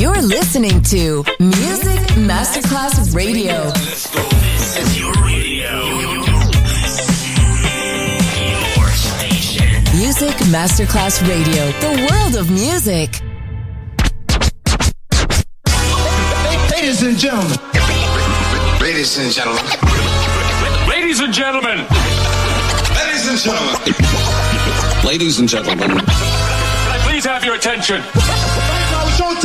You're listening to Music Masterclass Radio. This is your radio. Your station. Music Masterclass Radio, the world of music. Ladies and gentlemen. Ladies and gentlemen. Ladies and gentlemen. Ladies and gentlemen. Ladies and gentlemen. Can I please have your attention?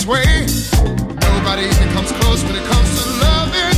this way. Nobody even comes close when it comes to loving.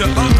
to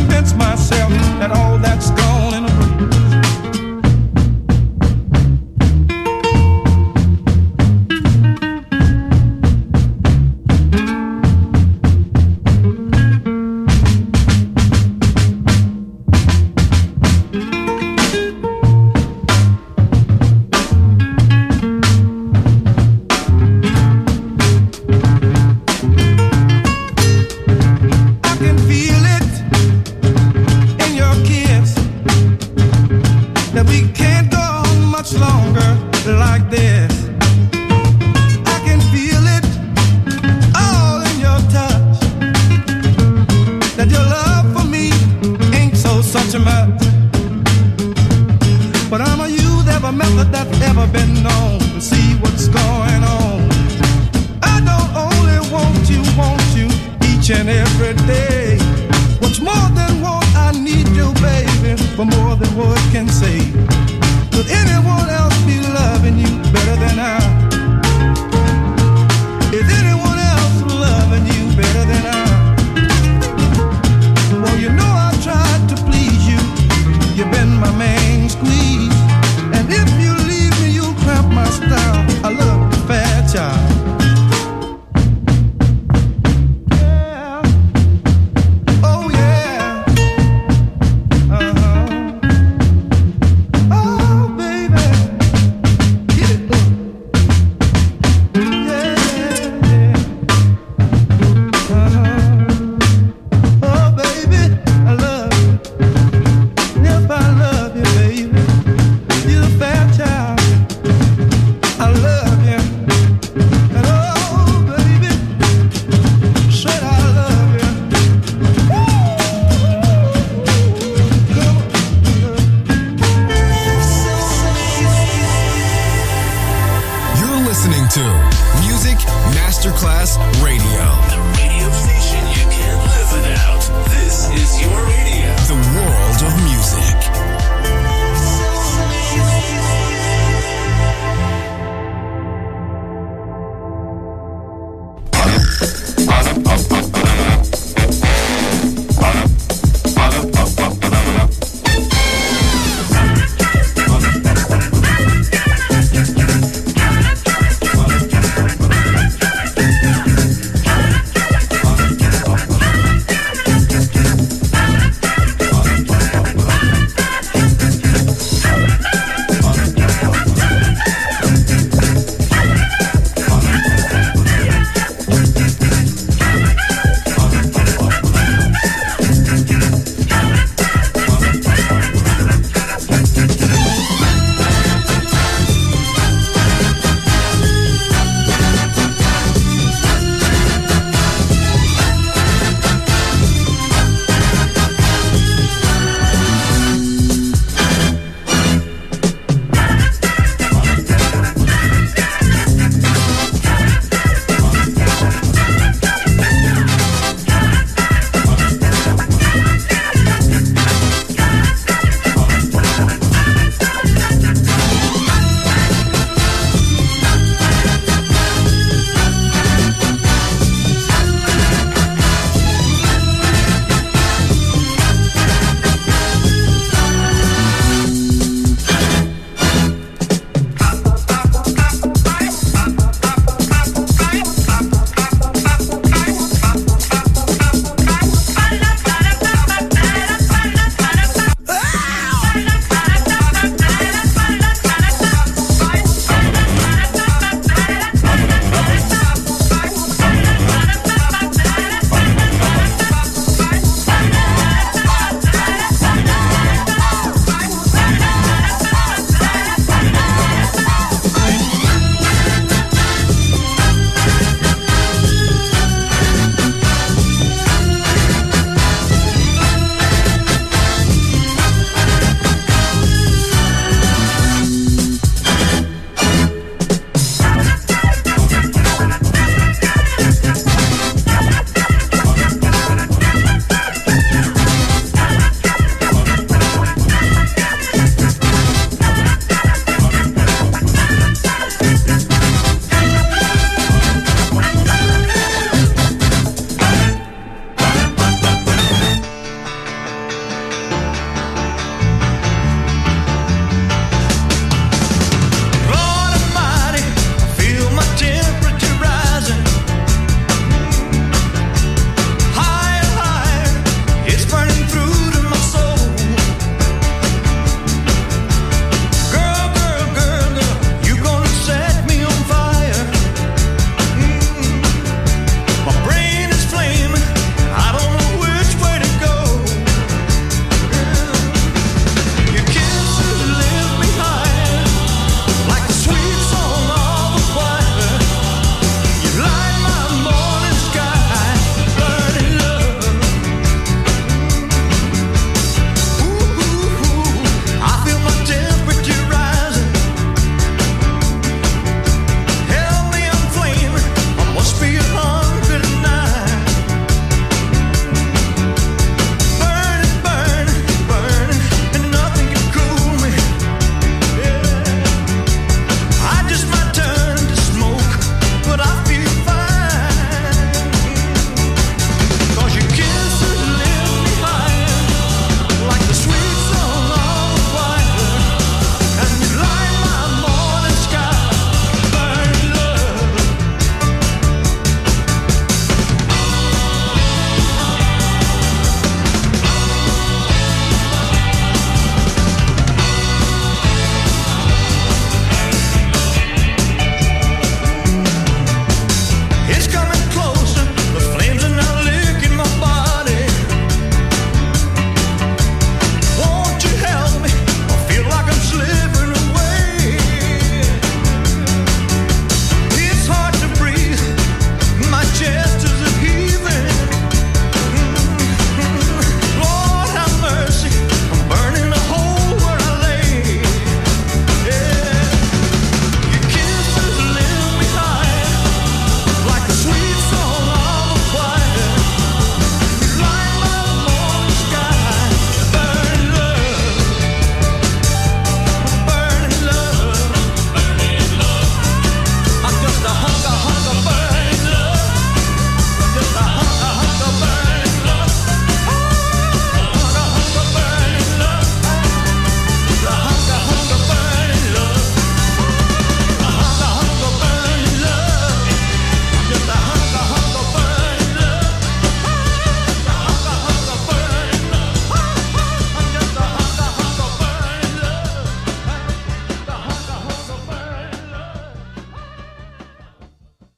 Convince myself the hunger.